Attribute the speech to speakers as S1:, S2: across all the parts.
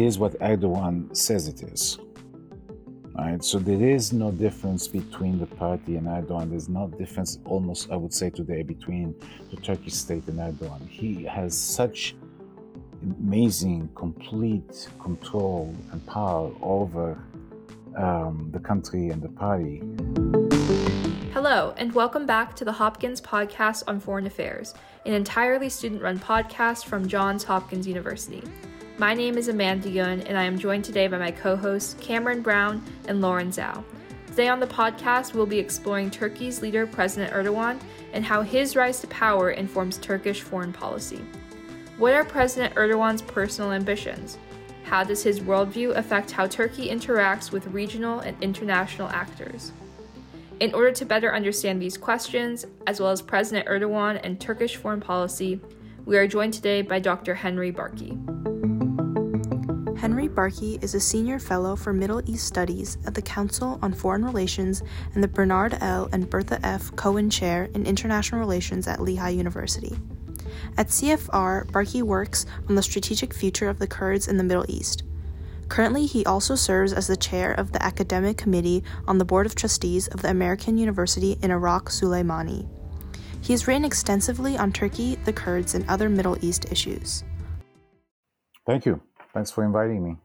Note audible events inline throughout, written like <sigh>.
S1: is what Erdogan says it is. Right? So there is no difference between the party and Erdogan. There's no difference, almost, I would say today, between the Turkish state and Erdogan. He has such amazing, complete control and power over um, the country and the party.
S2: Hello, and welcome back to the Hopkins Podcast on Foreign Affairs, an entirely student run podcast from Johns Hopkins University. My name is Amanda Yun, and I am joined today by my co hosts Cameron Brown and Lauren Zhao. Today on the podcast, we'll be exploring Turkey's leader, President Erdogan, and how his rise to power informs Turkish foreign policy. What are President Erdogan's personal ambitions? How does his worldview affect how Turkey interacts with regional and international actors? In order to better understand these questions, as well as President Erdogan and Turkish foreign policy, we are joined today by Dr. Henry Barkey.
S3: Henry Barkey is a senior fellow for Middle East Studies at the Council on Foreign Relations and the Bernard L. and Bertha F. Cohen Chair in International Relations at Lehigh University. At CFR, Barkey works on the strategic future of the Kurds in the Middle East. Currently, he also serves as the chair of the academic committee on the Board of Trustees of the American University in Iraq Suleimani. He has written extensively on Turkey, the Kurds, and other Middle East issues.
S1: Thank you. Thanks for inviting me.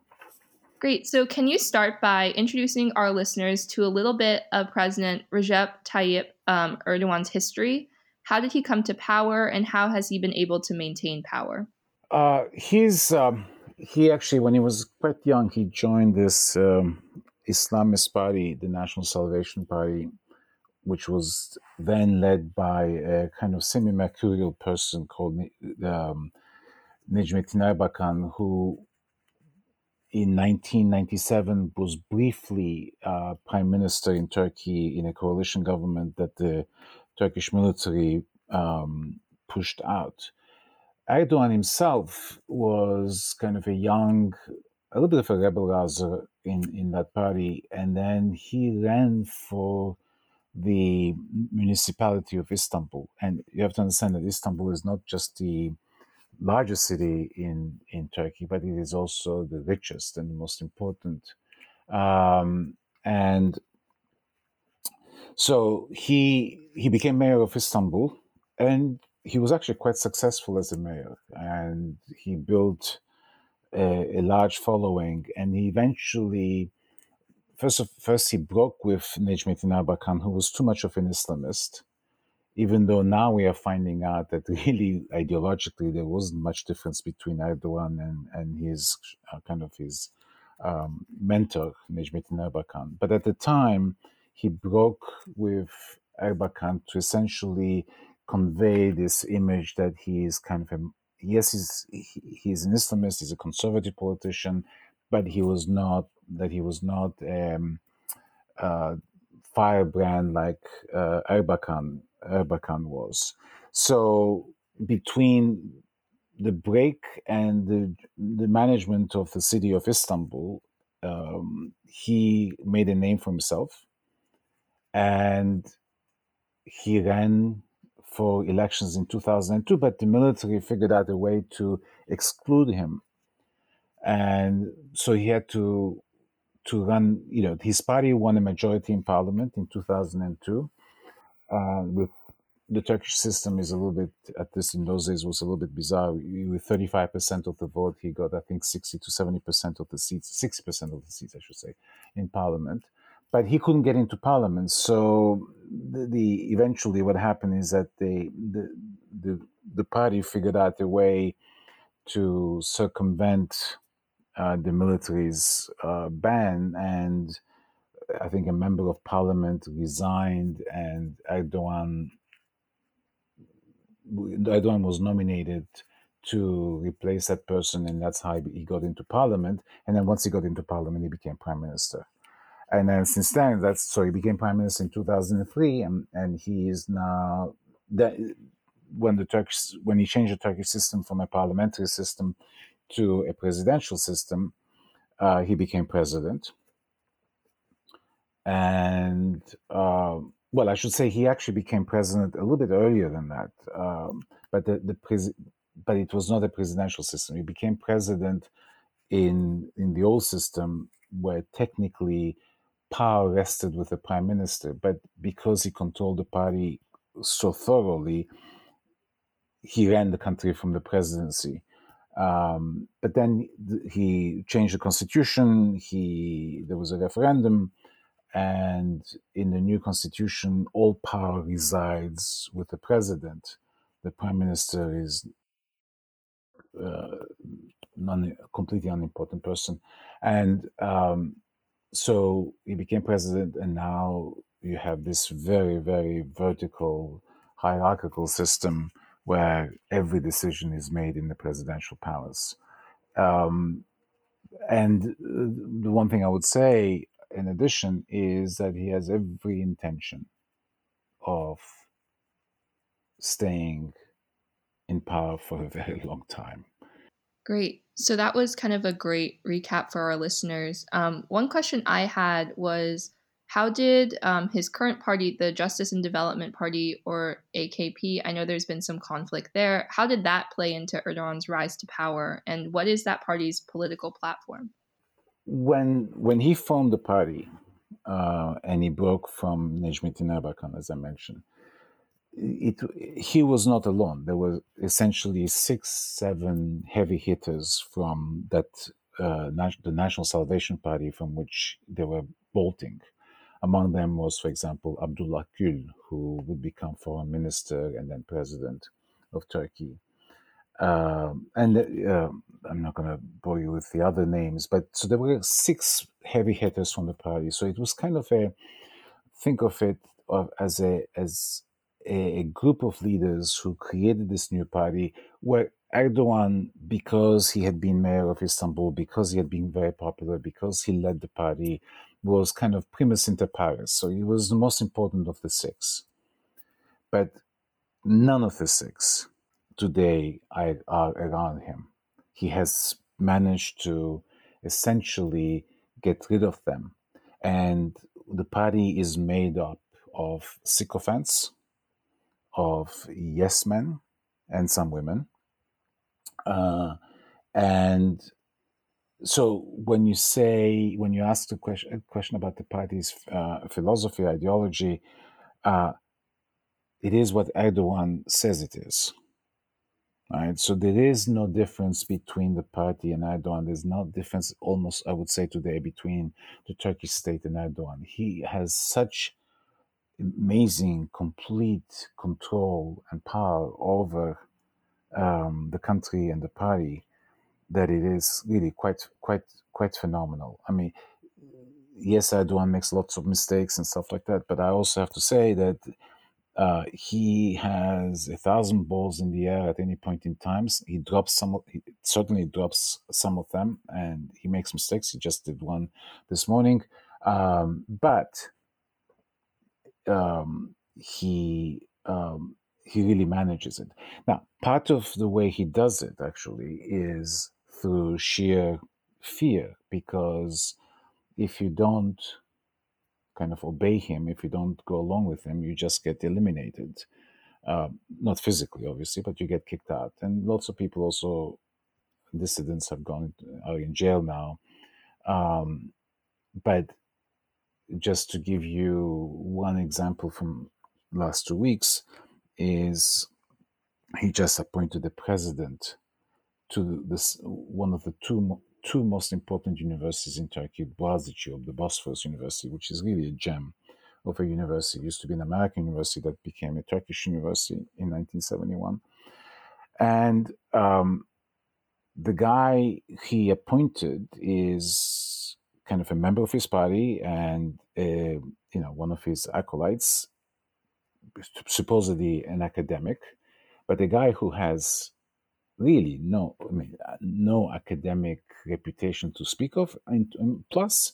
S2: Great. So, can you start by introducing our listeners to a little bit of President Recep Tayyip um, Erdogan's history? How did he come to power, and how has he been able to maintain power?
S1: Uh, he's um, he actually, when he was quite young, he joined this um, Islamist party, the National Salvation Party, which was then led by a kind of semi-mercurial person called um, Necmettin Erbakan, who in 1997 was briefly uh, prime minister in Turkey in a coalition government that the Turkish military um, pushed out. Erdogan himself was kind of a young, a little bit of a rebel rouser in, in that party, and then he ran for the municipality of Istanbul. And you have to understand that Istanbul is not just the largest city in, in Turkey, but it is also the richest and the most important. Um, and so he he became mayor of Istanbul, and he was actually quite successful as a mayor. And he built a, a large following, and he eventually. First, of, first he broke with Necmettin Erbakan, who was too much of an Islamist, even though now we are finding out that <laughs> really ideologically there wasn't much difference between Erdogan and, and his uh, kind of his um, mentor, Necmettin Erbakan. But at the time, he broke with Erbakan to essentially convey this image that he is kind of a yes, he's he's an Islamist, he's a conservative politician, but he was not that he was not um, uh, firebrand like uh, Erbakan Erbakan was. So between the break and the, the management of the city of Istanbul, um, he made a name for himself, and he ran for elections in 2002. But the military figured out a way to exclude him, and so he had to to run. You know, his party won a majority in parliament in 2002 uh, with the Turkish system is a little bit at this in those days was a little bit bizarre. With thirty five percent of the vote, he got I think sixty to seventy percent of the seats, sixty percent of the seats, I should say, in parliament. But he couldn't get into parliament, so the, the eventually what happened is that they the the the party figured out a way to circumvent uh, the military's uh, ban and I think a member of parliament resigned, and Erdogan Erdogan was nominated to replace that person, and that's how he got into parliament. And then once he got into parliament, he became prime minister. And then since then, that's so he became prime minister in 2003, and and he is now that when the Turkish when he changed the Turkish system from a parliamentary system to a presidential system, uh, he became president and uh, well, I should say he actually became president a little bit earlier than that. Um, but the, the pres- but it was not a presidential system. He became president in in the old system where technically power rested with the prime minister, but because he controlled the party so thoroughly, he ran the country from the presidency. Um, but then he changed the constitution. He there was a referendum, and in the new constitution, all power resides with the president. The prime minister is uh, non, completely unimportant person, and um, so he became president, and now you have this very, very vertical, hierarchical system where every decision is made in the presidential palace. Um, and uh, the one thing I would say, in addition, is that he has every intention of staying in power for a <laughs> very long time.
S2: Great. So that was kind of a great recap for our listeners. Um, one question I had was how did um, his current party, the Justice and Development Party, or AKP, I know there's been some conflict there, how did that play into Erdogan's rise to power? And what is that party's political platform?
S1: When, when he formed the party uh, and he broke from Necmettin Erbakan, as I mentioned, it, he was not alone. There were essentially six, seven heavy hitters from that uh, the National Salvation Party, from which they were bolting. Among them was, for example, Abdullah Gül, who would become foreign minister and then president of Turkey. Um, and uh, I'm not going to bore you with the other names, but so there were six heavy hitters from the party. So it was kind of a think of it as a as a, a group of leaders who created this new party where Erdogan, because he had been mayor of Istanbul, because he had been very popular, because he led the party, was kind of primus inter pares. So he was the most important of the six. But none of the six today are, around him. He has managed to essentially get rid of them. And the party is made up of sycophants of yes men and some women. Uh, and so when you say, when you ask the question, a question about the party's uh, philosophy, ideology, uh, it is what Erdogan says it is. Right, so there is no difference between the party and Erdogan. There's no difference, almost I would say today, between the Turkish state and Erdogan. He has such amazing, complete control and power over um, the country and the party that it is really quite, quite, quite phenomenal. I mean, yes, Erdogan makes lots of mistakes and stuff like that, but I also have to say that uh, he has a thousand balls in the air at any point in time. He drops some. He certainly drops some of them, and he makes mistakes. He just did one this morning, um, but um, he um, he really manages it. Now, part of the way he does it actually is through sheer fear, because if you don't kind of obey him, if you don't go along with him, you just get eliminated. Uh, not physically, obviously, but you get kicked out. And lots of people also, dissidents have gone are in jail now. Um, but just to give you one example from last two weeks is he just appointed the president to this one of the two two most important universities in Turkey, Boğaziçi of the Bosphorus University, which is really a gem of a university. It used to be an American university that became a Turkish university in 1971. And um, the guy he appointed is kind of a member of his party and uh, you know one of his acolytes, supposedly an academic, but a guy who has really no, I mean, uh, no academic reputation to speak of. And, and plus,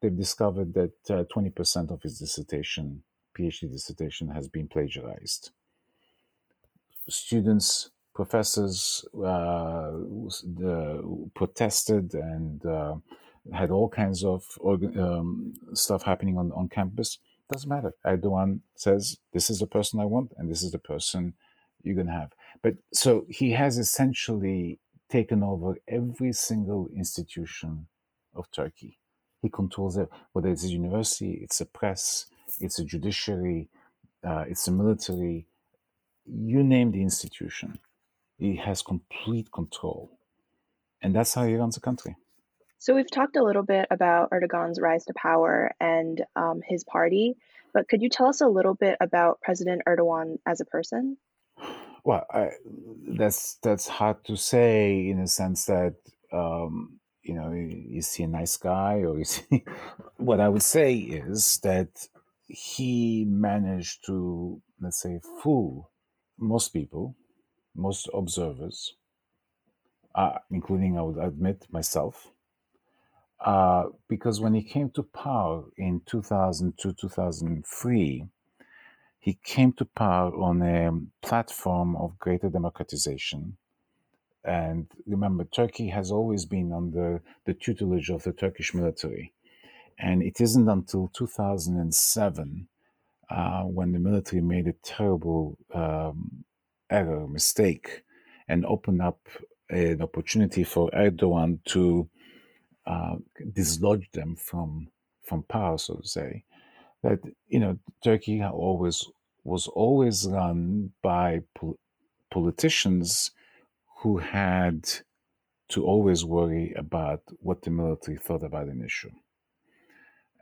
S1: they've discovered that uh, 20% of his dissertation, PhD dissertation, has been plagiarized. Students, professors uh, the, protested and uh, had all kinds of um, stuff happening on, on campus. Doesn't matter. Erdogan says, this is the person I want, and this is the person you're going to have. But so he has essentially taken over every single institution of Turkey. He controls it, whether it's a university, it's a press, it's a judiciary, uh, it's a military, you name the institution. He has complete control. And that's how he runs the country.
S3: So we've talked a little bit about Erdogan's rise to power and um, his party, but could you tell us a little bit about President Erdogan as a person?
S1: Well, I, that's that's hard to say in a sense that um, you know is he a nice guy or is <laughs> he? what I would say is that he managed to let's say fool most people, most observers, uh, including I would admit myself, uh, because when he came to power in 2002 2003 he came to power on a platform of greater democratization. And remember, Turkey has always been under the tutelage of the Turkish military. And it isn't until 2007 uh, when the military made a terrible um, error, mistake, and opened up an opportunity for Erdogan to uh, dislodge them from from power, so to say that you know Turkey always was always run by pol- politicians who had to always worry about what the military thought about an issue,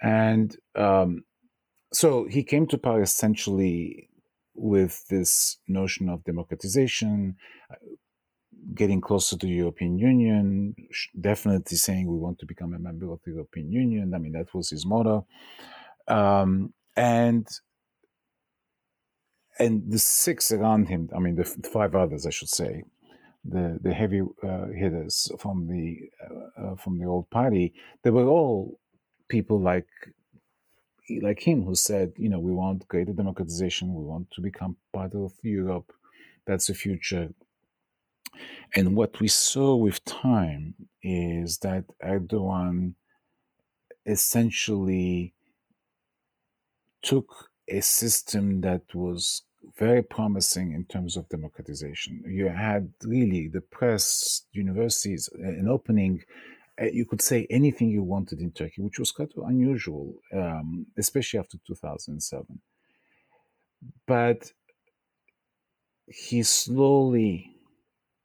S1: and um, so he came to power essentially with this notion of democratization, uh, getting closer to the European Union, definitely saying we want to become a member of the European Union. I mean, that was his motto. Um, and and the six around him, I mean, the five others, I should say, the the heavy uh, hitters from the uh, uh, from the old party, they were all people like like him who said, you know, we want greater democratization, we want to become part of Europe, that's the future. And what we saw with time is that Erdogan essentially took a system that was very promising in terms of democratization. You had really the press, universities, an opening. Uh, you could say anything you wanted in Turkey, which was quite unusual, um, especially after 2007. But he slowly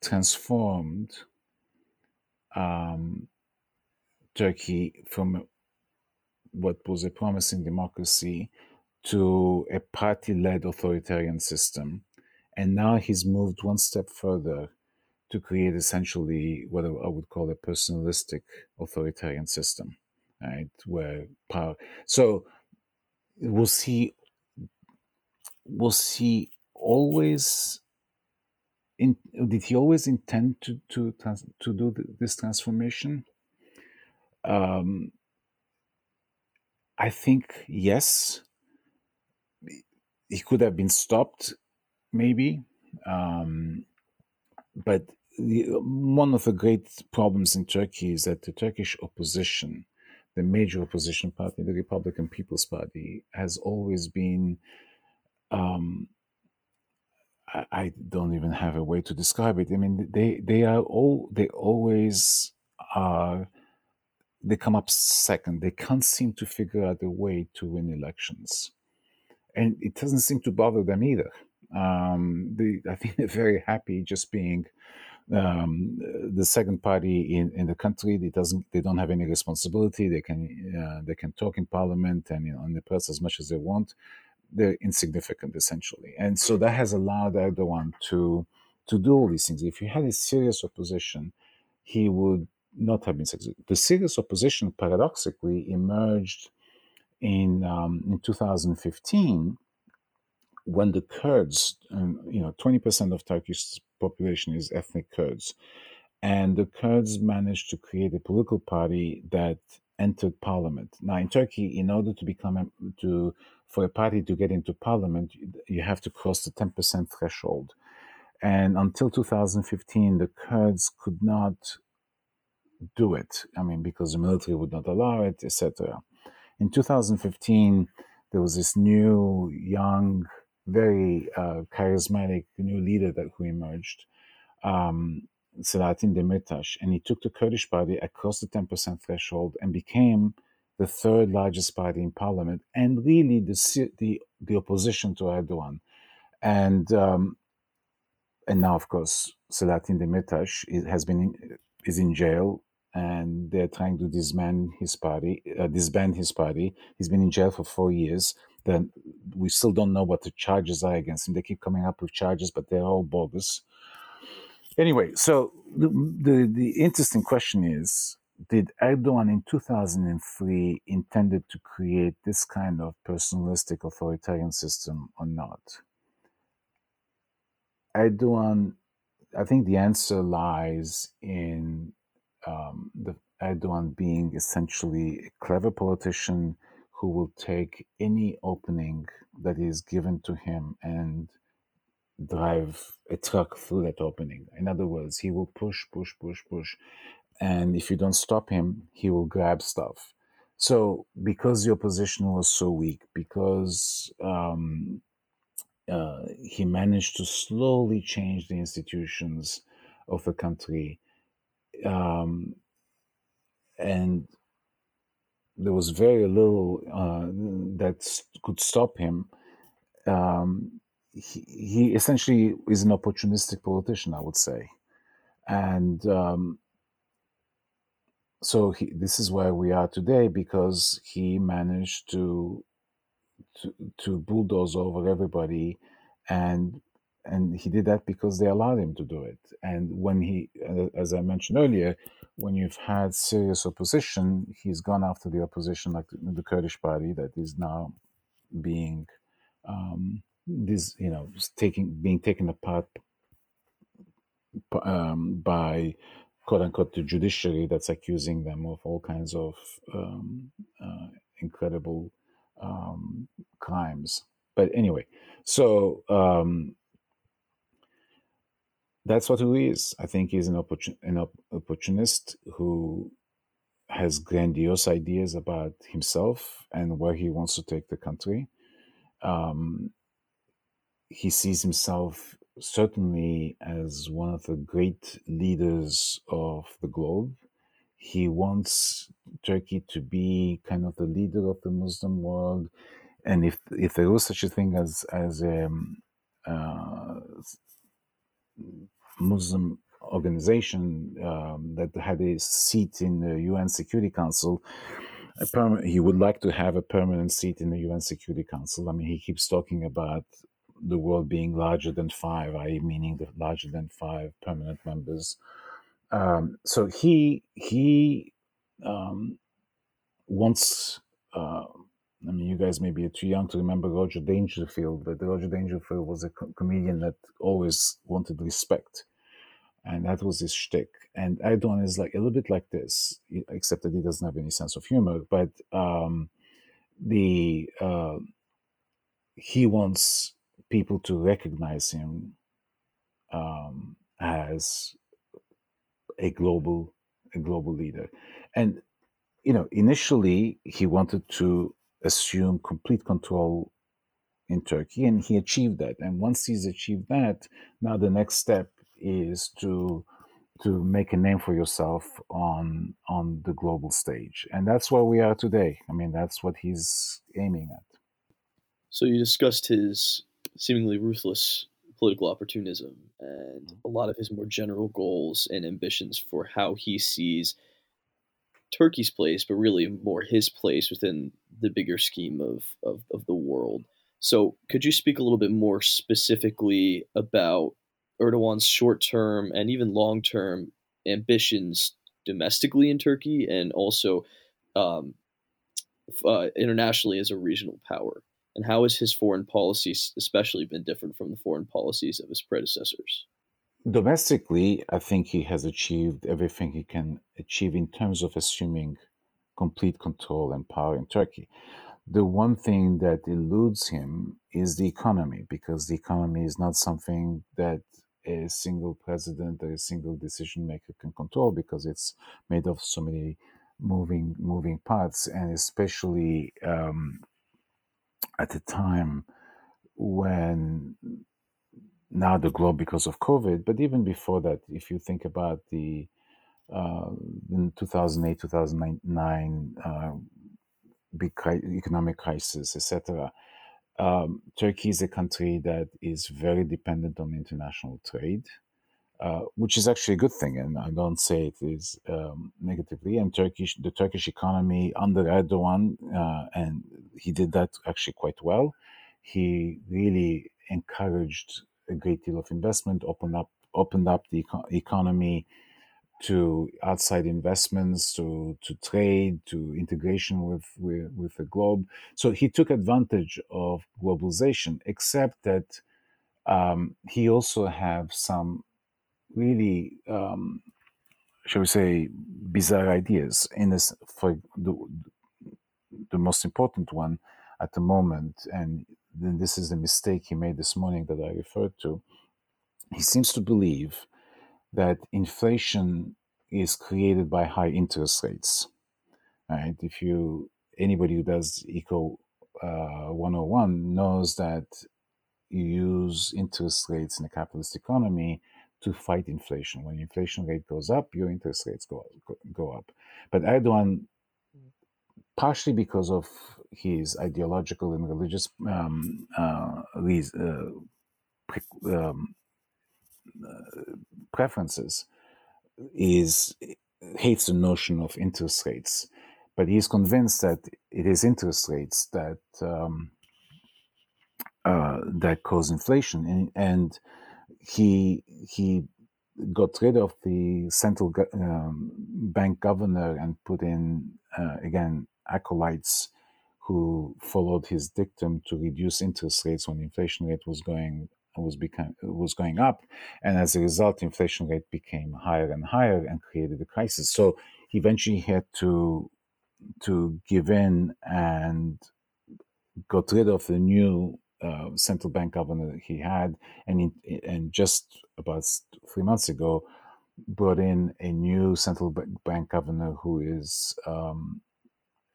S1: transformed um, Turkey from what was a promising democracy to a party led authoritarian system. And now he's moved one step further to create essentially what I would call a personalistic authoritarian system, right? Where power. So we'll see. We'll see. Always. In, did he always intend to to to do this transformation? Um, I think yes. He could have been stopped, maybe, um, but the, one of the great problems in Turkey is that the Turkish opposition, the major opposition party, the Republican People's Party, has always been. Um, I, I don't even have a way to describe it. I mean, they they are all they always are they come up second. They can't seem to figure out a way to win elections. And it doesn't seem to bother them either. Um, they, I think they're very happy just being um, the second party in, in the country. They doesn't they don't have any responsibility. They can uh, they can talk in parliament and you know, on the press as much as they want. They're insignificant essentially, and so that has allowed Erdogan to to do all these things. If he had a serious opposition, he would not have been successful. The serious opposition, paradoxically, emerged in um, in 2015 when the Kurds, um, you know, 20% of Turkish population is ethnic Kurds, and the Kurds managed to create a political party that entered parliament. Now, in Turkey, in order to become a, to for a party to get into parliament, you have to cross the 10% threshold. And until 2015, the Kurds could not do it. I mean, because the military would not allow it, etc. In 2015, there was this new, young, very uh, charismatic new leader that who emerged, um, Selahattin Demirtas, and he took the Kurdish party across the 10% threshold and became the third largest party in parliament and really the the, the opposition to Erdogan. And um, and now, of course, Selahattin Demirtas has been is in jail, and they're trying to disband his party. Uh, disband his party. He's been in jail for four years. Then we still don't know what the charges are against him. They keep coming up with charges, but they're all bogus. Anyway, so the, the, the interesting question is did Erdogan in 2003 intended to create this kind of personalistic authoritarian system or not? Erdogan, I think the answer lies in um, the Erdogan being essentially a clever politician who will take any opening that is given to him and drive a truck through that opening. In other words, he will push, push, push, push. And if you don't stop him, he will grab stuff. So, because the opposition was so weak, because um, uh, he managed to slowly change the institutions of the country, um, and there was very little uh, that could stop him. Um, he, he essentially is an opportunistic politician, I would say, and um, so he, this is where we are today because he managed to to, to bulldoze over everybody, and and he did that because they allowed him to do it. And when he, as I mentioned earlier, when you've had serious opposition, he's gone after the opposition, like the, the Kurdish party that is now being um, this you know taking being taken apart um, by quote unquote the judiciary that's accusing them of all kinds of um, uh, incredible um, crimes. But anyway, so um, that's what he is. I think he's an, opportun- an op- opportunist who has grandiose ideas about himself and where he wants to take the country. Um, he sees himself certainly as one of the great leaders of the globe. He wants Turkey to be kind of the leader of the Muslim world, and if if there was such a thing as as a um, uh, Muslim organization um, that had a seat in the UN Security Council, he would like to have a permanent seat in the UN Security Council. I mean, he keeps talking about the world being larger than five, i.e., meaning the larger than five permanent members. Um, so he he um, wants. Uh, I mean, you guys maybe are too young to remember Roger Dangerfield, but Roger Dangerfield was a co- comedian that always wanted respect, and that was his shtick. And Erdogan is like a little bit like this, except that he doesn't have any sense of humor. But um, the uh, he wants people to recognize him um, as a global a global leader. And you know initially he wanted to assume complete control in turkey and he achieved that. And once he's achieved that now the next step is to to make a name for yourself on on the global stage. And that's where we are today. I mean that's what he's aiming at.
S4: So you discussed his seemingly ruthless political opportunism and mm-hmm. a lot of his more general goals and ambitions for how he sees Turkey's place, but really more his place within the bigger scheme of, of, of the world. So, could you speak a little bit more specifically about Erdogan's short term and even long term ambitions domestically in Turkey and also um, uh, internationally as a regional power? And how has his foreign policy especially been different from the foreign policies of his predecessors?
S1: Domestically, I think he has achieved everything he can achieve in terms of assuming complete control and power in Turkey. The one thing that eludes him is the economy, because the economy is not something that a single president or a single decision maker can control because it's made of so many moving moving parts, and especially um, at a time when now the globe because of COVID, but even before that, if you think about the uh, in 2008, 2009 uh, big economic crisis, etc. Um, Turkey is a country that is very dependent on international trade, uh, which is actually a good thing, and I don't say it is um, negatively. And Turkish, the Turkish economy under Erdogan, uh, and he did that actually quite well. He really encouraged a great deal of investment, opened up opened up the eco- economy to outside investments, to to trade, to integration with, with with the globe. So he took advantage of globalization, except that um, he also have some really, um, shall we say, bizarre ideas. In this, for the the most important one at the moment, and then this is the mistake he made this morning that I referred to. He seems to believe that inflation is created by high interest rates. Right? If you anybody who does eco uh, 101 knows that you use interest rates in a capitalist economy to fight inflation. When inflation rate goes up, your interest rates go go up. But Erdogan, partially because of his ideological and religious um, uh, uh, um, uh, preferences, is hates the notion of interest rates, but he's convinced that it is interest rates that um, uh, that cause inflation, and, and, he he got rid of the central um, bank governor and put in uh, again acolytes who followed his dictum to reduce interest rates when inflation rate was going was become was going up, and as a result, inflation rate became higher and higher and created a crisis. So he eventually had to to give in and got rid of the new uh, central bank governor he had, and and just about three months ago brought in a new central bank governor who is um,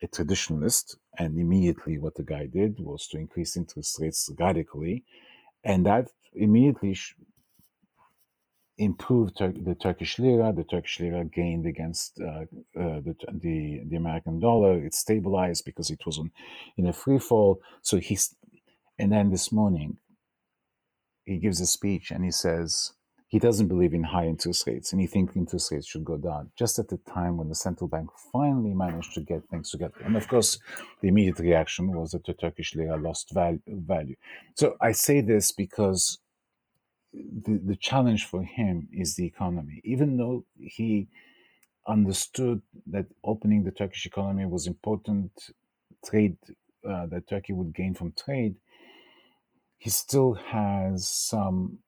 S1: a traditionalist. And immediately, what the guy did was to increase interest rates radically and that immediately improved Tur- the Turkish lira. The Turkish lira gained against uh, uh, the, the, the American dollar. It stabilized because it was on, in a free fall. So he's, and then this morning, he gives a speech and he says he doesn't believe in high interest rates and he thinks interest rates should go down just at the time when the central bank finally managed to get things together. And of course, the immediate reaction was that the Turkish lira lost value. So I say this because the, the challenge for him is the economy. Even though he understood that opening the Turkish economy was important, trade uh, that Turkey would gain from trade, he still has some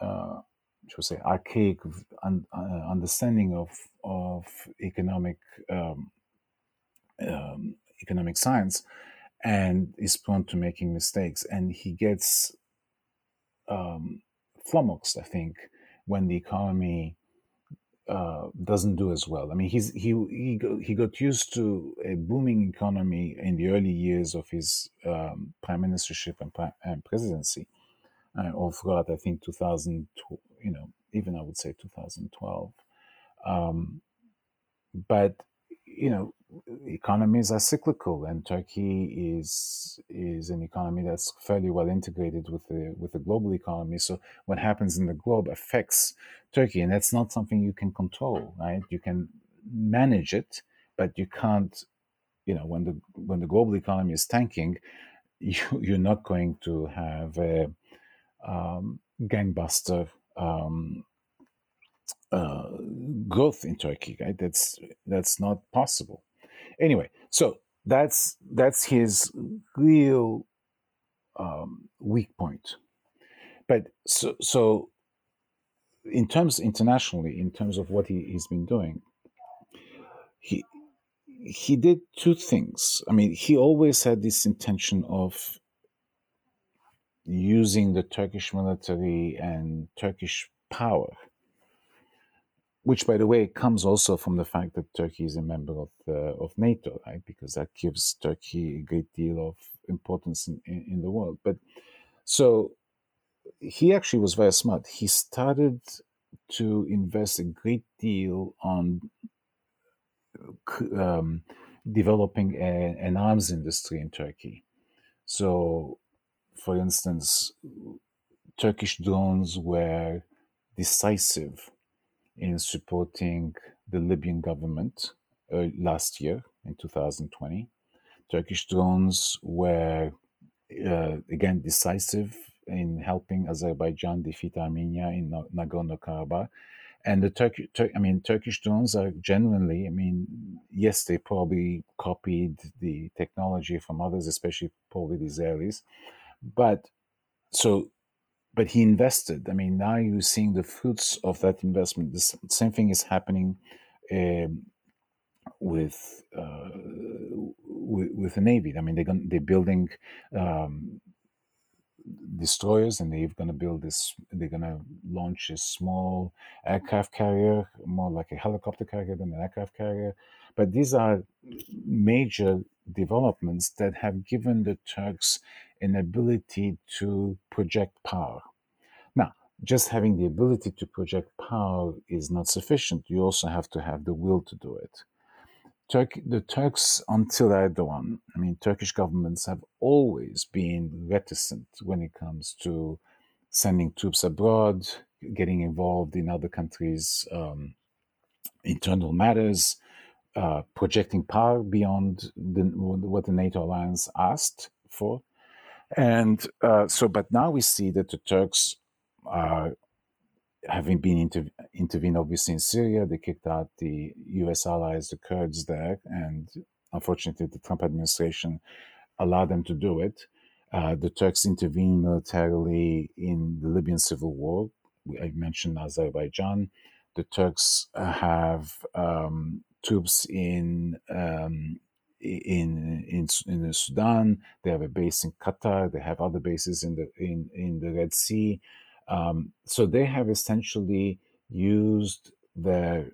S1: uh, should say, archaic uh, understanding of of economic um, um, economic science, and is prone to making mistakes. And he gets um, flummoxed, I think, when the economy uh, doesn't do as well. I mean, he's he he got, he got used to a booming economy in the early years of his um, prime ministership and, and presidency, uh, all throughout I think 2000, you know, even I would say 2012. Um, but you know, economies are cyclical, and Turkey is is an economy that's fairly well integrated with the with the global economy. So what happens in the globe affects Turkey, and that's not something you can control, right? You can manage it, but you can't. You know, when the when the global economy is tanking, <laughs> you, you're not going to have a um, gangbuster um, uh, growth in Turkey. Right? That's that's not possible. Anyway, so that's that's his real um, weak point. But so so in terms internationally, in terms of what he, he's been doing, he he did two things. I mean, he always had this intention of using the Turkish military and Turkish power, which, by the way, comes also from the fact that Turkey is a member of of NATO, right? Because that gives Turkey a great deal of importance in, in, in the world. But so he actually was very smart. He started to invest a great deal on um, developing a, an arms industry in Turkey. So, for instance, Turkish drones were decisive in supporting the Libyan government uh, last year in 2020. Turkish drones were uh, again decisive in helping Azerbaijan defeat Armenia in Nagorno Karabakh. And the Turkish, Tur- I mean, Turkish drones are genuinely, I mean, yes, they probably copied the technology from others, especially probably the Israelis. But so, but he invested. I mean, now you're seeing the fruits of that investment. The same thing is happening um, with, uh, with, with the navy. I mean, they're going, they're building um, destroyers and they're going to build this they're going to launch a small aircraft carrier more like a helicopter carrier than an aircraft carrier but these are major developments that have given the turks an ability to project power. Now just having the ability to project power is not sufficient. You also have to have the will to do it. Turkey, the Turks until Erdogan, I mean, Turkish governments have always been reticent when it comes to sending troops abroad, getting involved in other countries' um, internal matters, uh, projecting power beyond the, what the NATO alliance asked for. And uh, so, but now we see that the Turks are having been inter- intervened obviously in Syria, they kicked out the U.S. allies, the Kurds there, and unfortunately, the Trump administration allowed them to do it. Uh, the Turks intervened militarily in the Libyan civil war. I mentioned Azerbaijan. The Turks have um, troops in um, in in in Sudan. They have a base in Qatar. They have other bases in the in in the Red Sea. Um, so they have essentially used their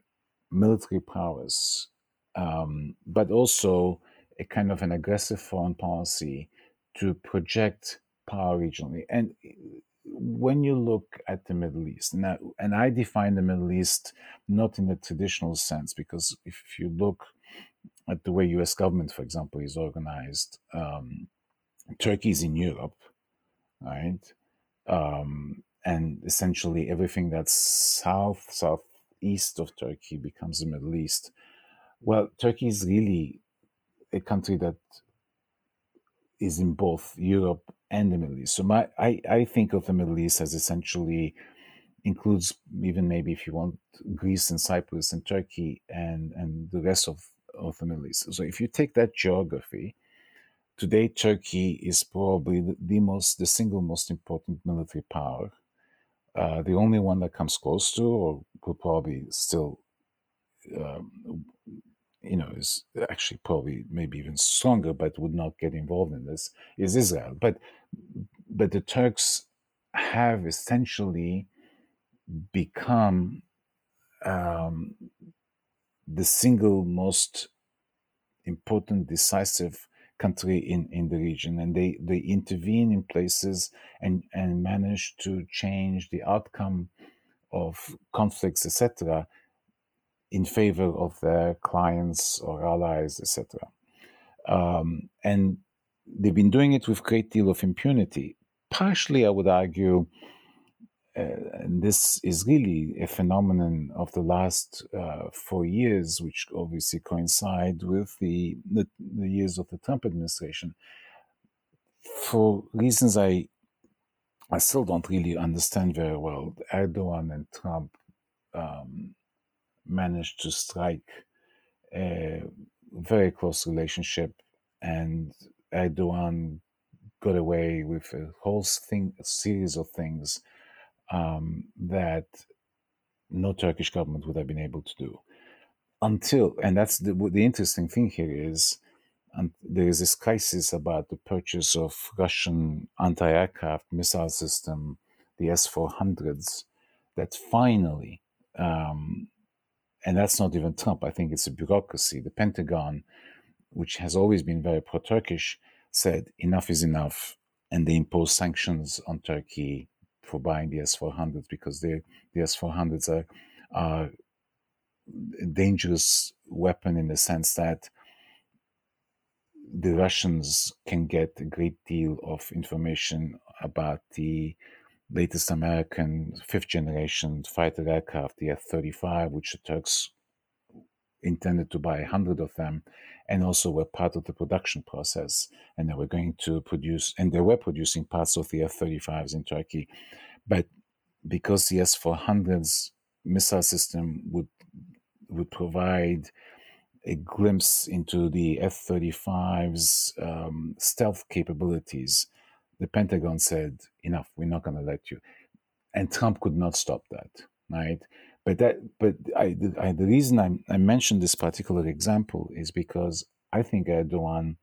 S1: military powers, um, but also a kind of an aggressive foreign policy to project power regionally. And when you look at the Middle East, I, and I define the Middle East not in the traditional sense, because if you look at the way U.S. government, for example, is organized, um, Turkey is in Europe, right? Um, and essentially everything that's south southeast of Turkey becomes the Middle East. Well, Turkey is really a country that is in both Europe and the Middle East. So my I, I think of the Middle East as essentially includes even maybe if you want Greece and Cyprus and Turkey and and the rest of, of the Middle East. So if you take that geography, today Turkey is probably the, most the single most important military power uh, the only one that comes close to, or could probably still, um, you know, is actually probably maybe even stronger, but would not get involved in this, is Israel. But but the Turks have essentially become um, the single most important, decisive country in, in the region and they, they intervene in places and, and manage to change the outcome of conflicts, etc., in favor of their clients or allies, etc. Um, and they've been doing it with great deal of impunity. Partially, I would argue, and this is really a phenomenon of the last uh, four years, which obviously coincide with the, the, the years of the Trump administration. For reasons I I still don't really understand very well, Erdogan and Trump um, managed to strike a very close relationship, and Erdogan got away with a whole thing, a series of things um, that no Turkish government would have been able to do until, and that's the, the interesting thing here is, and there is this crisis about the purchase of Russian anti-aircraft missile system, the S-400s, that finally, um, and that's not even Trump. I think it's a bureaucracy. The Pentagon, which has always been very pro-Turkish, said enough is enough, and they imposed sanctions on Turkey for buying the S 400s because the S 400s are, are a dangerous weapon in the sense that the Russians can get a great deal of information about the latest American fifth generation fighter aircraft, the F 35, which the Turks intended to buy 100 of them and also were part of the production process. And they were going to produce, and they were producing parts of the F 35s in Turkey. But because the S 400s missile system would, would provide a glimpse into the F 35's um, stealth capabilities, the Pentagon said, enough, we're not going to let you. And Trump could not stop that, right? But that, but I, the, I, the reason I, I mentioned this particular example is because I think Erdogan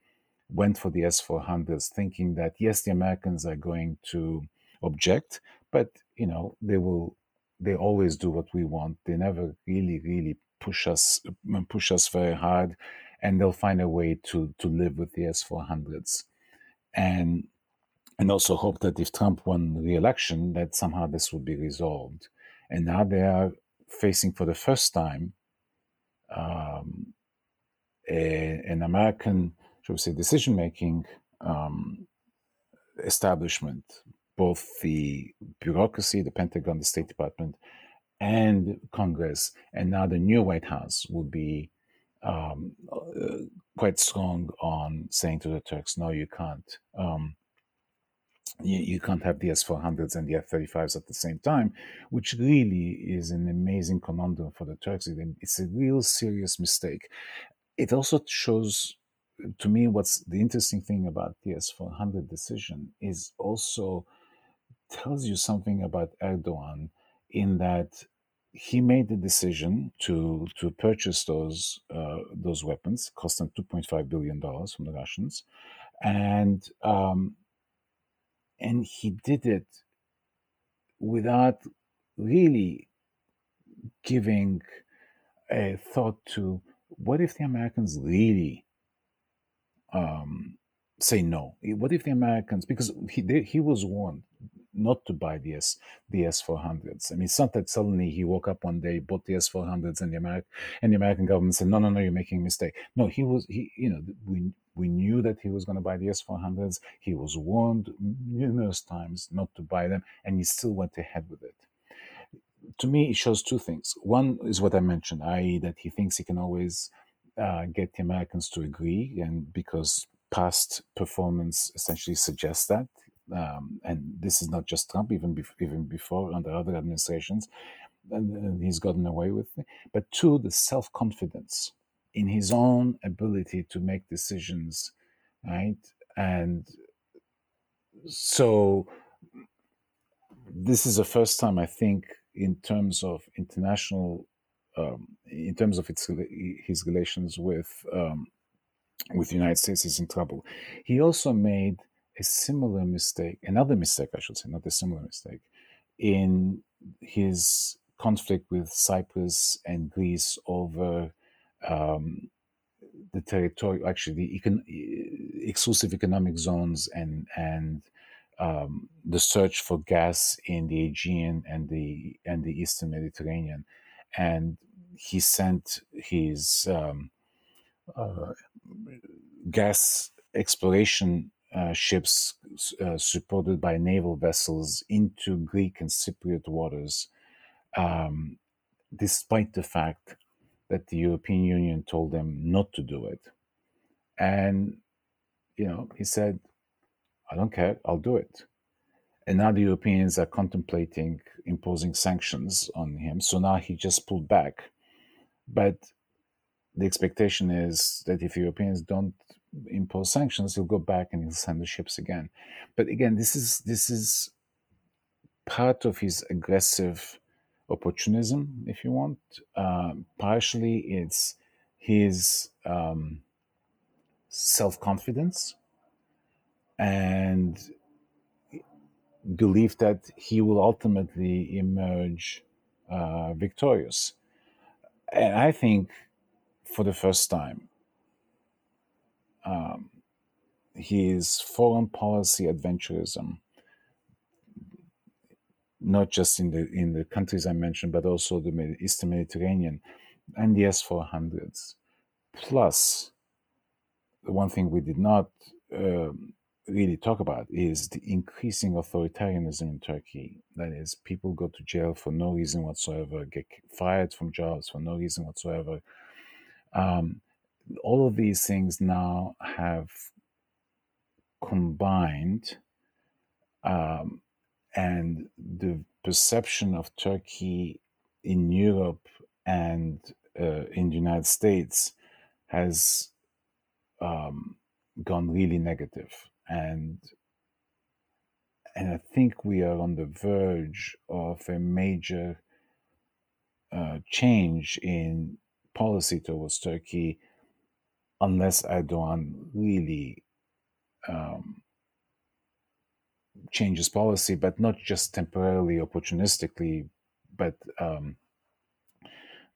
S1: went for the S-400s, thinking that yes, the Americans are going to object, but you know they will, they always do what we want. They never really, really push us, mm, push us very hard, and they'll find a way to to live with the S-400s, and and also hope that if Trump won re-election, that somehow this would be resolved. And now they are facing for the first time um, a, an American, shall we say, decision making um, establishment, both the bureaucracy, the Pentagon, the State Department, and Congress, and now the new White House will be um, uh, quite strong on saying to the Turks, no, you can't. Um, you, you can't have the S400s and the F35s at the same time, which really is an amazing conundrum for the Turks. It's a real serious mistake. It also shows to me what's the interesting thing about the S400 decision is also tells you something about Erdogan in that he made the decision to to purchase those uh, those weapons, cost them 2.5 billion dollars from the Russians, and um, and he did it without really giving a thought to what if the Americans really um, say no? What if the Americans, because he they, he was warned not to buy the S the S four hundreds. I mean, it's not that suddenly he woke up one day, bought the S four hundreds, and the American and the American government said, no, no, no, you're making a mistake. No, he was he, you know, we we knew that he was going to buy the S four hundreds. He was warned numerous times not to buy them, and he still went ahead with it. To me, it shows two things. One is what I mentioned, i.e., that he thinks he can always uh, get the Americans to agree, and because past performance essentially suggests that um, and this is not just Trump, even even before under other administrations, and, and he's gotten away with it. But two, the self confidence in his own ability to make decisions, right? And so this is the first time I think, in terms of international, um, in terms of its his relations with um, with the United States, is in trouble. He also made a similar mistake, another mistake, I should say, not a similar mistake, in his conflict with Cyprus and Greece over um, the territory, actually the econ- exclusive economic zones and and um, the search for gas in the Aegean and the and the Eastern Mediterranean, and he sent his um, uh, gas exploration uh, ships uh, supported by naval vessels into Greek and Cypriot waters, um, despite the fact that the European Union told them not to do it. And, you know, he said, I don't care, I'll do it. And now the Europeans are contemplating imposing sanctions on him. So now he just pulled back. But the expectation is that if Europeans don't impose sanctions, he'll go back and he'll send the ships again. But again, this is this is part of his aggressive opportunism, if you want. Uh, partially, it's his um, self confidence and belief that he will ultimately emerge uh, victorious. And I think for the first time, um, his foreign policy adventurism not just in the in the countries I mentioned, but also the Eastern Mediterranean and the S400s. Plus, the one thing we did not um, really talk about is the increasing authoritarianism in Turkey. That is, people go to jail for no reason whatsoever, get fired from jobs for no reason whatsoever. Um, all of these things now have combined, um, and the perception of Turkey in Europe and uh, in the United States has um, gone really negative, and and I think we are on the verge of a major uh, change in policy towards Turkey, unless Erdogan really um, changes policy, but not just temporarily, opportunistically, but um,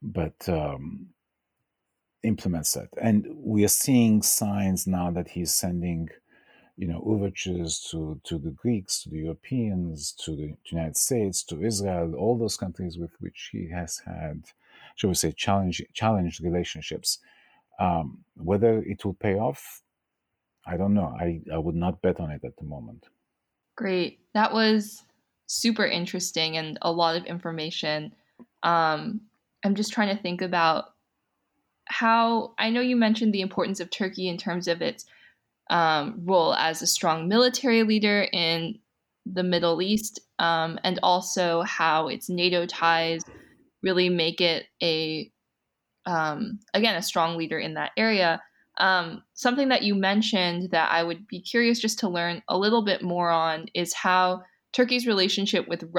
S1: but um, implements that. And we are seeing signs now that he's sending, you know, overtures to to the Greeks, to the Europeans, to the United States, to Israel, all those countries with which he has had, shall we say, challenge challenged relationships. Um, whether it will pay off, I don't know. I, I would not bet on it at the moment.
S2: Great. That was super interesting and a lot of information. Um, I'm just trying to think about how I know you mentioned the importance of Turkey in terms of its um, role as a strong military leader in the Middle East, um, and also how its NATO ties really make it a um, again a strong leader in that area. Um, something that you mentioned that I would be curious just to learn a little bit more on is how Turkey's relationship with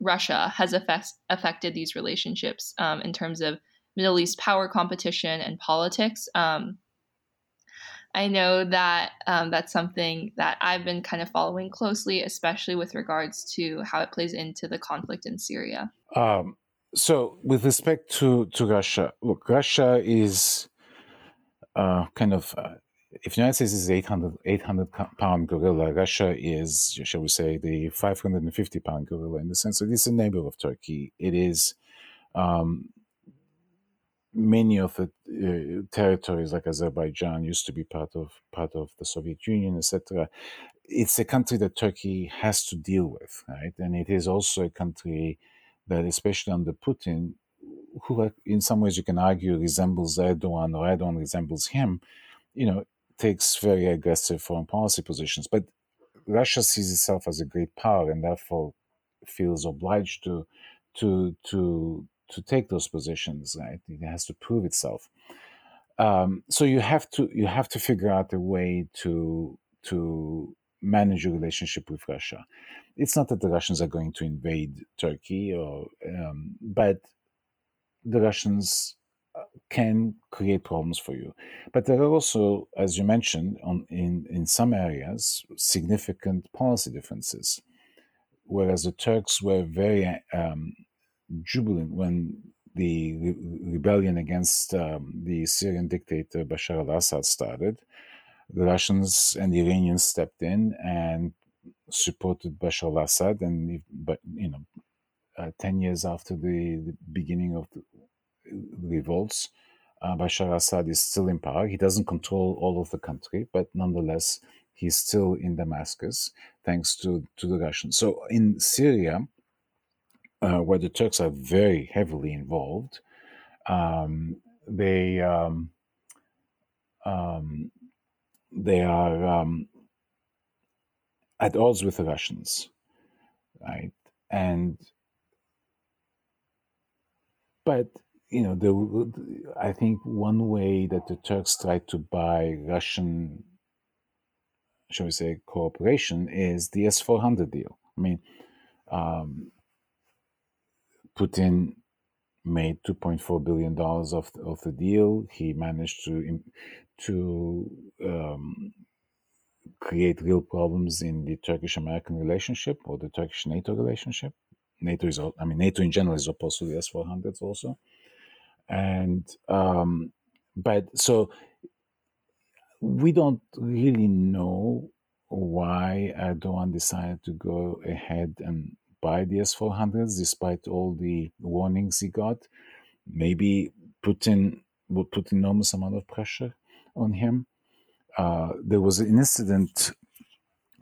S2: Russia has affect, affected these relationships um, in terms of Middle East power competition and politics. Um, I know that um, that's something that I've been kind of following closely, especially with regards to how it plays into the conflict in Syria.
S1: Um, so, with respect to, to Russia, look, Russia is uh, kind of, uh, if United States is 800, 800 pound gorilla, Russia is, shall we say, the 550 pound gorilla in the sense that it's a neighbor of Turkey. It is um, many of the uh, territories like Azerbaijan used to be part of part of the Soviet Union, etc. It's a country that Turkey has to deal with, right? And it is also a country that, especially under Putin, who in some ways you can argue resembles Erdogan or Erdogan resembles him, you know, takes very aggressive foreign policy positions. But Russia sees itself as a great power and therefore feels obliged to to to to take those positions, right? It has to prove itself. Um, so you have to you have to figure out a way to to manage your relationship with Russia. It's not that the Russians are going to invade Turkey, or um, but the Russians uh, can create problems for you. But there are also, as you mentioned, on, in, in some areas, significant policy differences. Whereas the Turks were very um, jubilant when the re- rebellion against um, the Syrian dictator Bashar al Assad started. The Russians and the Iranians stepped in and supported Bashar al Assad, and but you know, uh, ten years after the, the beginning of the revolts, uh, Bashar Assad is still in power. He doesn't control all of the country, but nonetheless, he's still in Damascus, thanks to to the Russians. So in Syria, uh, where the Turks are very heavily involved. Um, they um, um, they are um, at odds with the Russians, right? And but you know, the, I think one way that the Turks try to buy Russian, shall we say, cooperation is the S four hundred deal. I mean, um, Putin made 2.4 billion dollars of of the deal. He managed to to um, create real problems in the Turkish American relationship or the Turkish NATO relationship. NATO is, I mean, NATO in general is opposed to the S 400s also. And, um, but so we don't really know why Erdogan decided to go ahead and buy the S 400s despite all the warnings he got. Maybe Putin would put enormous amount of pressure on him. Uh, there was an incident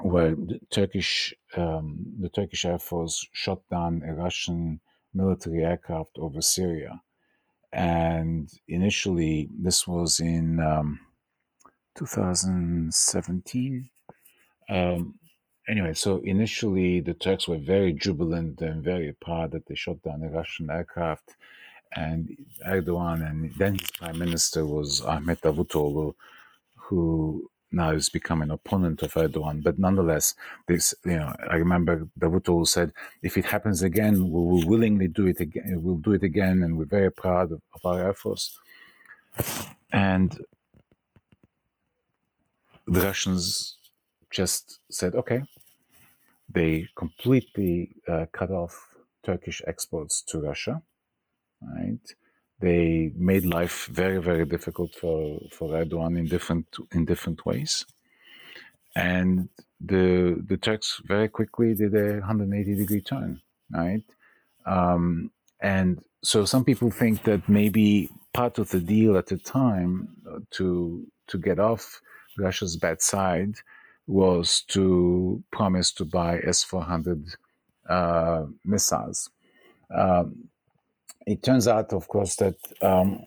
S1: where the Turkish um, the Turkish Air Force shot down a Russian military aircraft over Syria, and initially this was in um, 2017. Um, anyway, so initially the Turks were very jubilant and very proud that they shot down a Russian aircraft, and Erdogan and then his prime minister was Ahmet Davutoğlu, who now has become an opponent of Erdogan. But nonetheless, this you know, I remember Davutoğlu said, if it happens again, we will willingly do it again. We'll do it again, and we're very proud of, of our Force. And the Russians just said, okay. They completely uh, cut off Turkish exports to Russia, right? They made life very, very difficult for, for Erdogan in different in different ways, and the the Turks very quickly did a 180 degree turn, right? Um, and so some people think that maybe part of the deal at the time uh, to to get off Russia's bad side was to promise to buy S 400 uh, missiles. Um, it turns out, of course, that um,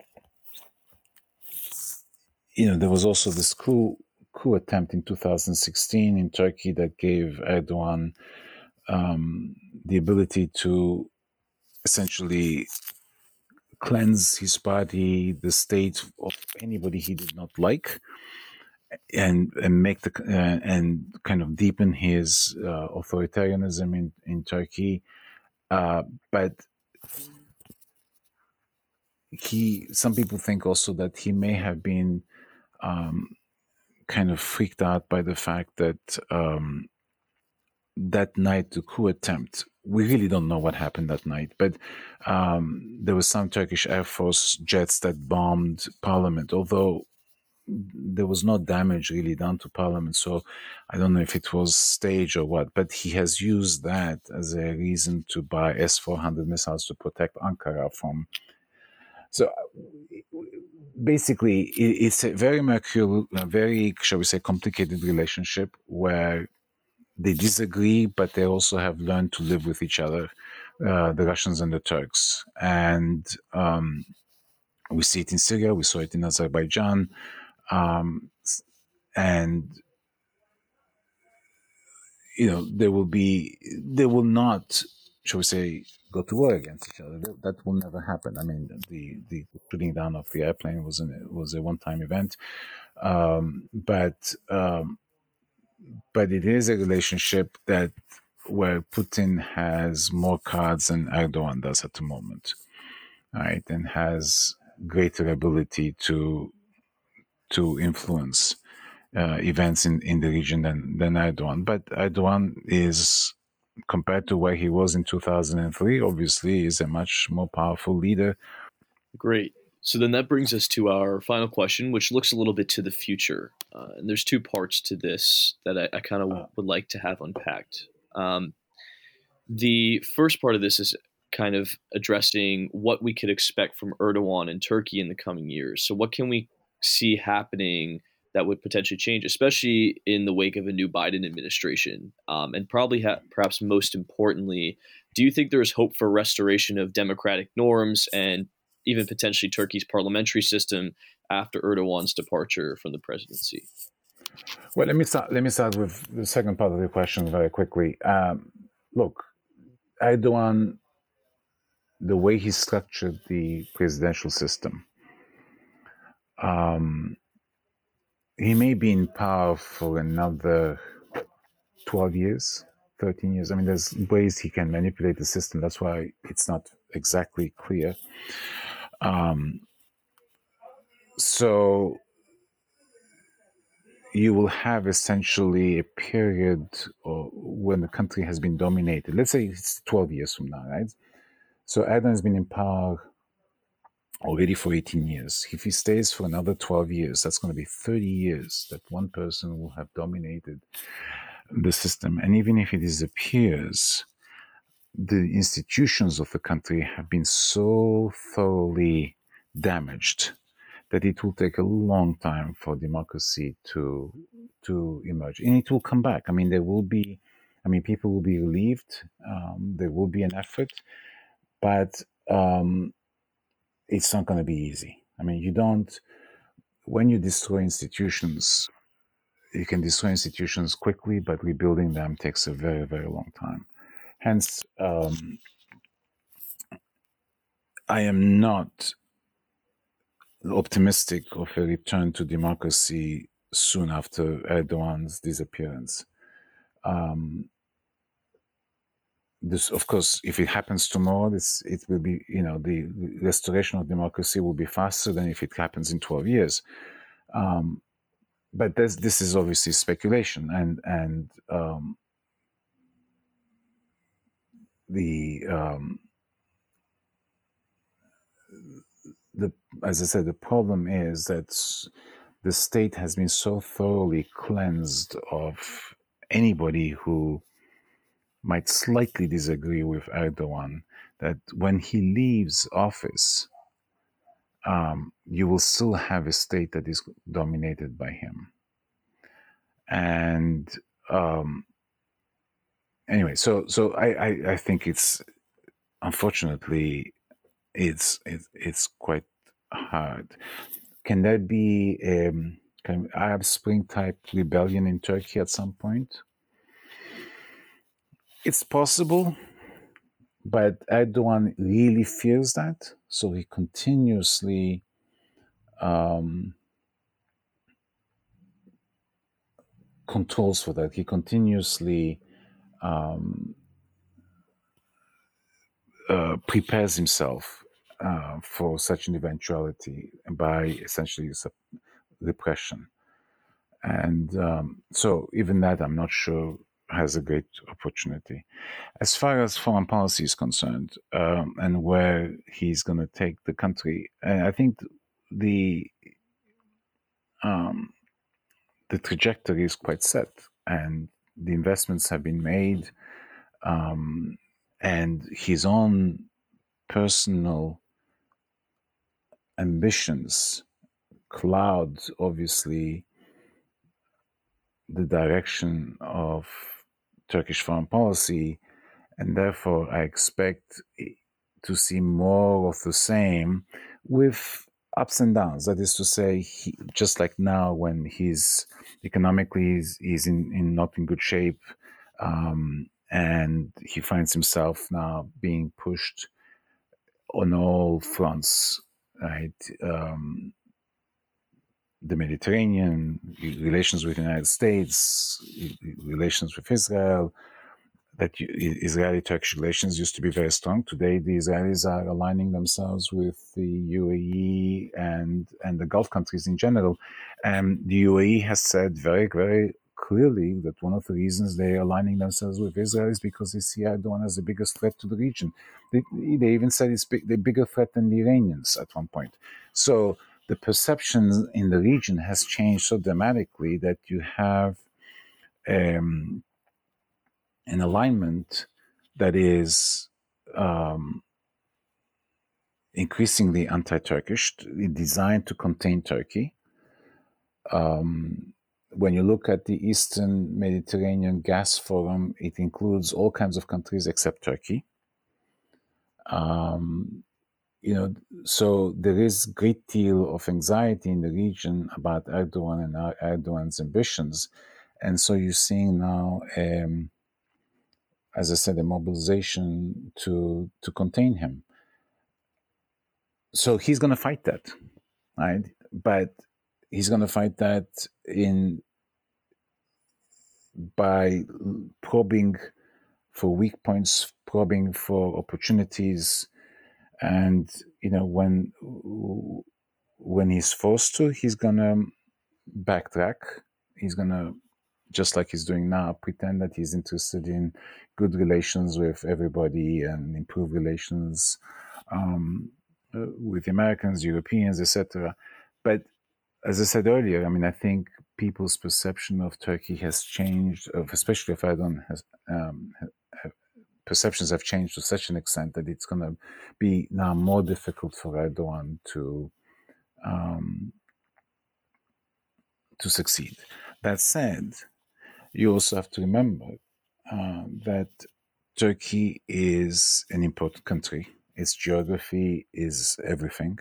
S1: you know there was also this coup coup attempt in 2016 in Turkey that gave Erdogan um, the ability to essentially cleanse his party, the state of anybody he did not like, and and make the uh, and kind of deepen his uh, authoritarianism in in Turkey, uh, but he some people think also that he may have been um, kind of freaked out by the fact that um, that night the coup attempt we really don't know what happened that night but um, there was some turkish air force jets that bombed parliament although there was no damage really done to parliament so i don't know if it was staged or what but he has used that as a reason to buy s-400 missiles to protect ankara from so basically, it's a very mercurial, very, shall we say, complicated relationship where they disagree, but they also have learned to live with each other, uh, the Russians and the Turks. And um, we see it in Syria, we saw it in Azerbaijan. Um, and you know there will be they will not shall we say go to war against each other. That will never happen. I mean, the the shooting down of the airplane was an, was a one time event, um, but um, but it is a relationship that where Putin has more cards than Erdogan does at the moment, right, and has greater ability to to influence uh, events in, in the region than, than Erdogan. But Erdogan is compared to where he was in 2003, obviously is a much more powerful leader.
S4: Great. So then that brings us to our final question, which looks a little bit to the future. Uh, and there's two parts to this that I, I kind of uh. would like to have unpacked. Um, the first part of this is kind of addressing what we could expect from Erdogan and Turkey in the coming years. So, what can we see happening that would potentially change, especially in the wake of a new Biden administration? Um, and probably, ha- perhaps most importantly, do you think there is hope for restoration of democratic norms and even potentially Turkey's parliamentary system after Erdogan's departure from the presidency?
S1: Well, let me start. Let me start with the second part of the question very quickly. Um, look, Erdogan, the way he structured the presidential system, um, he may be in power for another 12 years 13 years. I mean there's ways he can manipulate the system. That's why it's not exactly clear. Um, so you will have essentially a period when the country has been dominated. Let's say it's 12 years from now right? So Erdogan has been in power already for 18 years. If he stays for another 12 years, that's going to be 30 years that one person will have dominated the system. And even if he disappears, the institutions of the country have been so thoroughly damaged that it will take a long time for democracy to to emerge, and it will come back. I mean, there will be, I mean, people will be relieved. Um, there will be an effort, but um, it's not going to be easy. I mean, you don't when you destroy institutions. You can destroy institutions quickly, but rebuilding them takes a very, very long time. Hence, um, I am not optimistic of a return to democracy soon after Erdogan's disappearance. Um, this, of course, if it happens tomorrow, this it will be, you know, the restoration of democracy will be faster than if it happens in 12 years. Um, but this, this is obviously speculation, and and um, the um, the as I said, the problem is that the state has been so thoroughly cleansed of anybody who might slightly disagree with Erdogan that when he leaves office, um, you will still have a state that is dominated by him. And um, anyway, so so I, I, I think it's unfortunately it's it's, it's quite hard. Can there be a kind of Arab Spring type rebellion in Turkey at some point? It's possible, but Erdogan really fears that, so he continuously um, controls for that. He continuously um, uh, prepares himself uh, for such an eventuality by essentially repression. And um, so, even that, I'm not sure has a great opportunity. As far as foreign policy is concerned, um, and where he's going to take the country, I think the um, the trajectory is quite set, and the investments have been made, um, and his own personal ambitions cloud obviously the direction of Turkish foreign policy, and therefore I expect to see more of the same with ups and downs. That is to say, he, just like now, when he's economically he's, he's in, in not in good shape, um, and he finds himself now being pushed on all fronts, right? Um, the Mediterranean, relations with the United States, relations with Israel, that Israeli Turkish relations used to be very strong. Today, the Israelis are aligning themselves with the UAE and, and the Gulf countries in general. And the UAE has said very, very clearly that one of the reasons they are aligning themselves with Israel is because they see Erdogan as the biggest threat to the region. They, they even said it's big, the bigger threat than the Iranians at one point. So the perception in the region has changed so dramatically that you have um, an alignment that is um, increasingly anti-Turkish, designed to contain Turkey. Um, when you look at the Eastern Mediterranean Gas Forum, it includes all kinds of countries except Turkey. Um, you know, so there is great deal of anxiety in the region about Erdogan and Erdogan's ambitions, and so you're seeing now, um, as I said, a mobilization to to contain him. So he's going to fight that, right? But he's going to fight that in by probing for weak points, probing for opportunities and you know when when he's forced to he's gonna backtrack. He's gonna just like he's doing now pretend that he's interested in good relations with everybody and improve relations um, uh, with americans europeans etc but as i said earlier i mean i think people's perception of turkey has changed especially if erdogan has um, perceptions have changed to such an extent that it's going to be now more difficult for Erdogan to um, to succeed. That said, you also have to remember uh, that Turkey is an important country. Its geography is everything.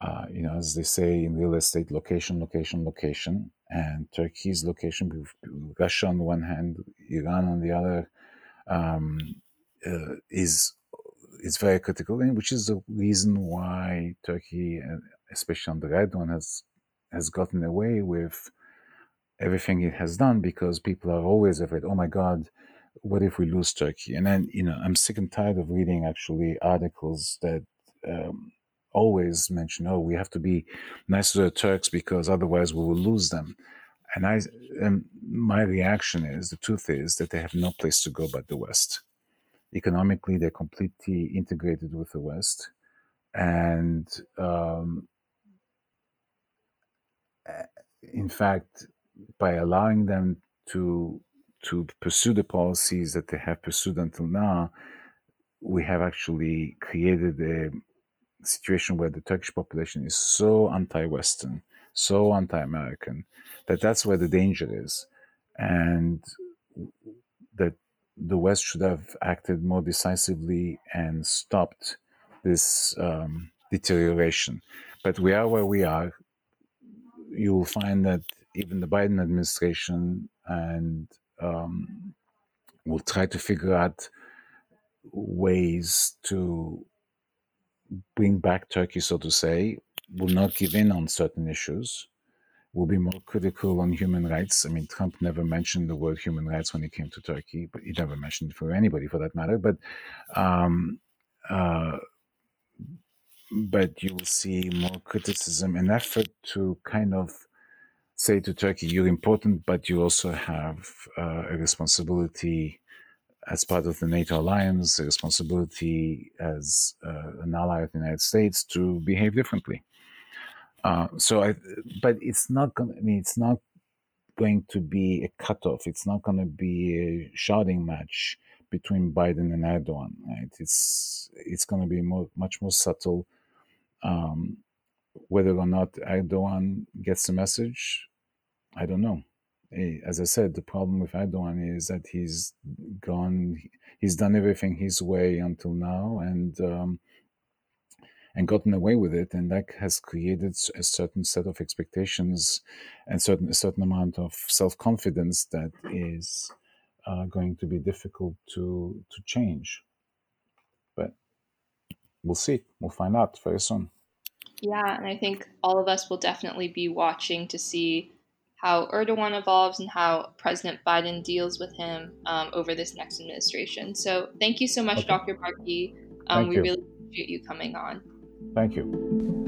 S1: Uh, you know, as they say in real estate, location, location, location. And Turkey's location, Russia on one hand, Iran on the other, um, uh, is is very critical, and which is the reason why Turkey, especially on under Erdogan, has has gotten away with everything it has done because people are always afraid. Oh my God, what if we lose Turkey? And then you know, I'm sick and tired of reading actually articles that. Um, always mention, oh, we have to be nice to the Turks because otherwise we will lose them. And I, and my reaction is the truth is that they have no place to go but the West. Economically, they're completely integrated with the West, and um, in fact, by allowing them to to pursue the policies that they have pursued until now, we have actually created a situation where the Turkish population is so anti-Western, so anti-American, that that's where the danger is, and that the West should have acted more decisively and stopped this um, deterioration. But we are where we are. You will find that even the Biden administration and um, will try to figure out ways to bring back Turkey, so to say, will not give in on certain issues, will be more critical on human rights. I mean, Trump never mentioned the word human rights when he came to Turkey, but he never mentioned it for anybody for that matter. But um, uh, but you will see more criticism, and effort to kind of say to Turkey, "You're important, but you also have uh, a responsibility." as part of the NATO alliance, a responsibility as uh, an ally of the United States to behave differently. Uh, so, I, but it's not going. I mean, it's not going to be a cutoff. It's not going to be a shouting match between Biden and Erdogan. Right? It's it's going to be more, much more subtle. Um, whether or not Erdogan gets the message, I don't know. Eh, as I said, the problem with Erdogan is that he's gone, he's done everything his way until now, and um, and gotten away with it, and that has created a certain set of expectations and certain a certain amount of self confidence that is uh, going to be difficult to to change. But we'll see. We'll find out very soon.
S2: Yeah, and I think all of us will definitely be watching to see how Erdogan evolves and how President Biden deals with him um, over this next administration. So thank you so much, okay. Dr. Barkey. Um, we you. really appreciate you coming on.
S1: Thank you.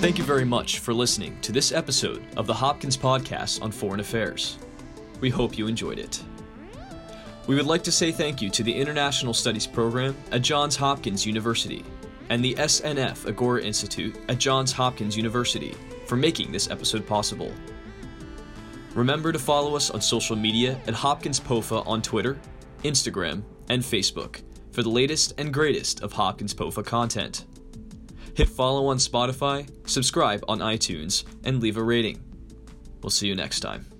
S5: Thank you very much for listening to this episode of the Hopkins Podcast on Foreign Affairs. We hope you enjoyed it. We would like to say thank you to the International Studies Program at Johns Hopkins University and the SNF Agora Institute at Johns Hopkins University for making this episode possible. Remember to follow us on social media at Hopkins POFA on Twitter, Instagram, and Facebook for the latest and greatest of Hopkins POFA content. Hit follow on Spotify, subscribe on iTunes, and leave a rating. We'll see you next time.